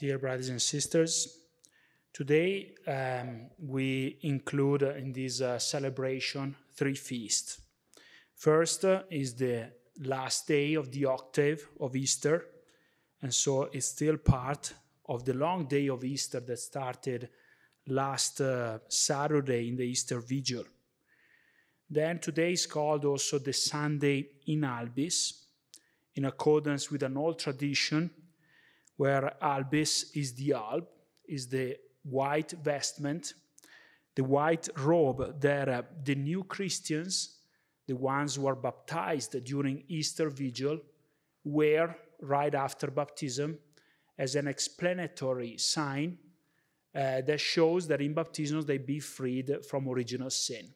dear brothers and sisters. Today um, we include in this uh, celebration three feasts. First uh, is the last day of the octave of Easter, and so it's still part of the long day of Easter that started last uh, Saturday in the Easter Vigil. Then today is called also the Sunday in Albis, in accordance with an old tradition where Albis is the alb, is the white vestment, the white robe that uh, the new Christians, the ones who are baptized during Easter Vigil, wear right after baptism as an explanatory sign uh, that shows that in baptism they be freed from original sin.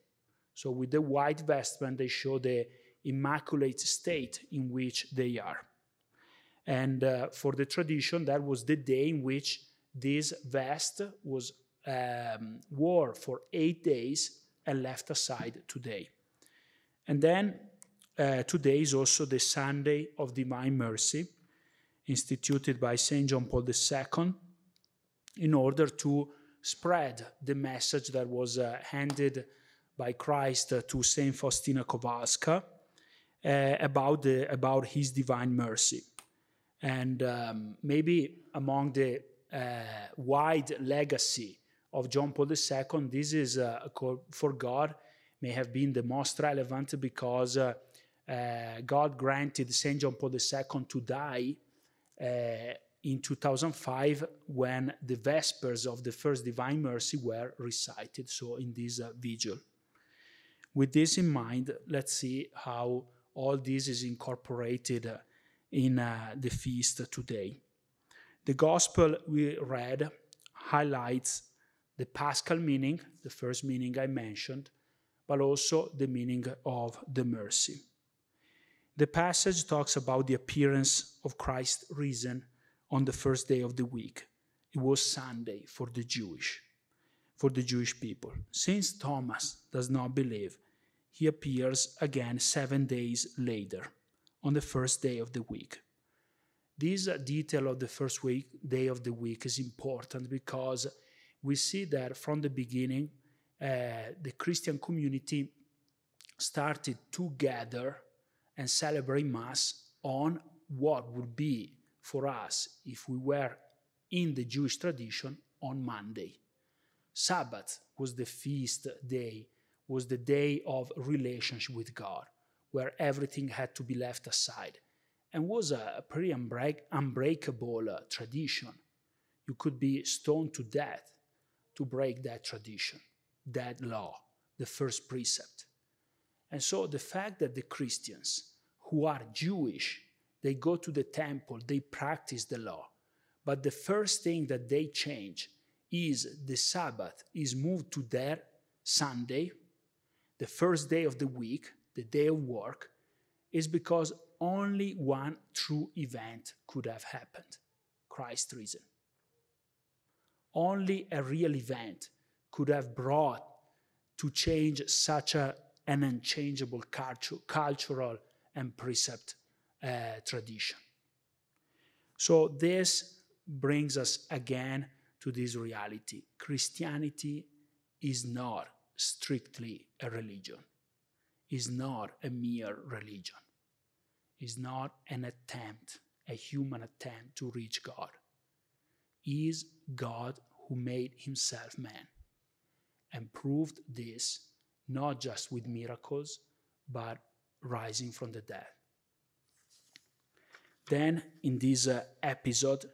So with the white vestment, they show the immaculate state in which they are. And uh, for the tradition, that was the day in which this vest was um, wore for eight days and left aside today. And then uh, today is also the Sunday of Divine Mercy, instituted by St. John Paul II in order to spread the message that was uh, handed by Christ uh, to Saint Faustina Kowalska uh, about the about His divine mercy, and um, maybe among the uh, wide legacy of John Paul II, this is uh, for God may have been the most relevant because uh, uh, God granted Saint John Paul II to die in 2005 when the Vespers of the First Divine Mercy were recited, so in this uh, vigil. With this in mind, let's see how all this is incorporated uh, in uh, the feast today. The Gospel we read highlights the Paschal meaning, the first meaning I mentioned, but also the meaning of the mercy. The passage talks about the appearance of Christ risen on the first day of the week. It was Sunday for the Jewish, for the Jewish people. Since Thomas does not believe, he appears again seven days later, on the first day of the week. This detail of the first week, day of the week is important because we see that from the beginning, uh, the Christian community started to gather and celebrate Mass on what would be for us if we were in the Jewish tradition on Monday. Sabbath was the feast day, was the day of relationship with God, where everything had to be left aside, and was a pretty unbreak, unbreakable uh, tradition. You could be stoned to death to break that tradition, that law, the first precept. And so the fact that the Christians who are Jewish they go to the temple, they practice the law. But the first thing that they change is the Sabbath is moved to their Sunday, the first day of the week, the day of work, is because only one true event could have happened Christ's risen. Only a real event could have brought to change such a, an unchangeable culture, cultural and precept uh, tradition. So, this brings us again to this reality Christianity is not strictly a religion, is not a mere religion, is not an attempt, a human attempt to reach God. Is God who made himself man and proved this not just with miracles, but rising from the dead. Then, in this uh, episode,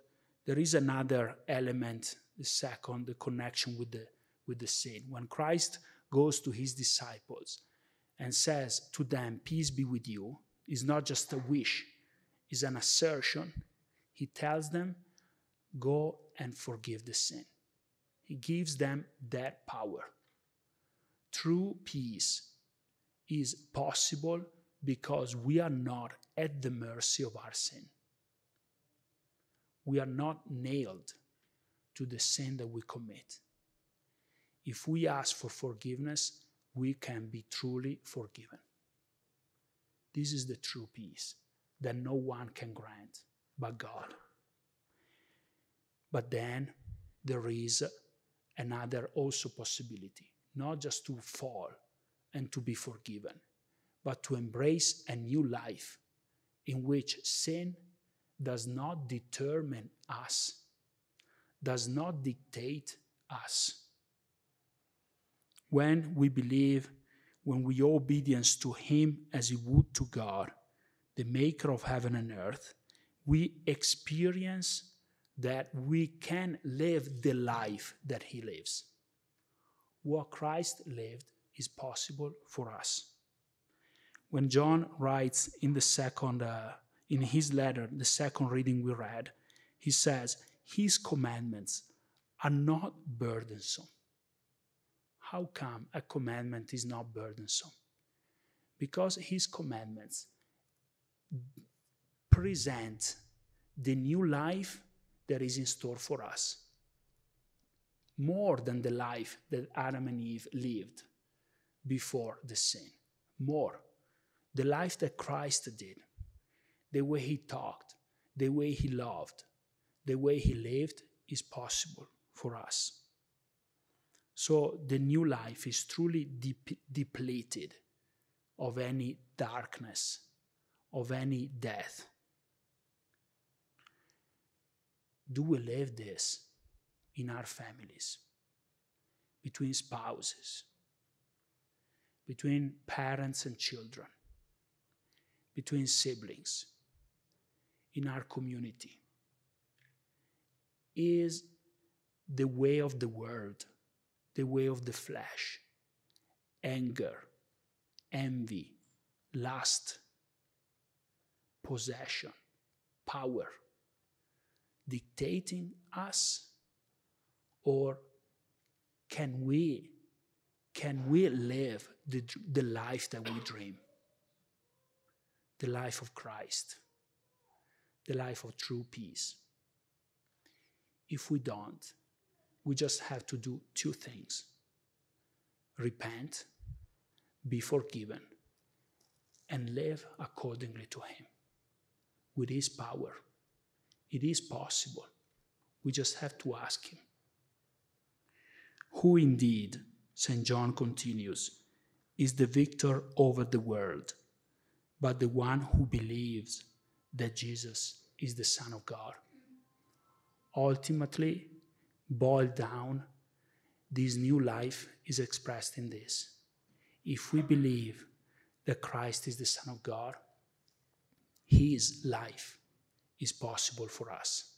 there is another element, the second, the connection with the, with the sin. When Christ goes to his disciples and says to them, Peace be with you, is not just a wish, is an assertion. He tells them, Go and forgive the sin. He gives them that power. True peace is possible because we are not at the mercy of our sin. We are not nailed to the sin that we commit. If we ask for forgiveness, we can be truly forgiven. This is the true peace that no one can grant but God. But then there is another also possibility, not just to fall and to be forgiven, but to embrace a new life in which sin does not determine us, does not dictate us. When we believe, when we owe obedience to Him as He would to God, the Maker of heaven and earth, we experience that we can live the life that He lives. What Christ lived is possible for us. When John writes in the second, uh, in his letter, the second reading we read, he says, His commandments are not burdensome. How come a commandment is not burdensome? Because His commandments present the new life that is in store for us. More than the life that Adam and Eve lived before the sin. More. The life that Christ did. The way he talked. The way he loved. The way he lived is possible for us. So the new life is truly de- depleted of any darkness, of any death. Do we live this in our families, between spouses, between parents and children, between siblings, in our community? Is the way of the world, the way of the flesh, anger, envy, lust, possession, power, dictating us? Or can we, can we live the, the life that we dream? The life of Christ, the life of true peace. If we don't, we just have to do two things repent, be forgiven, and live accordingly to Him with His power. It is possible. We just have to ask Him. Who indeed, St. John continues, is the victor over the world, but the one who believes that Jesus is the Son of God. Ultimately, boiled down, this new life is expressed in this. If we believe that Christ is the Son of God, His life is possible for us.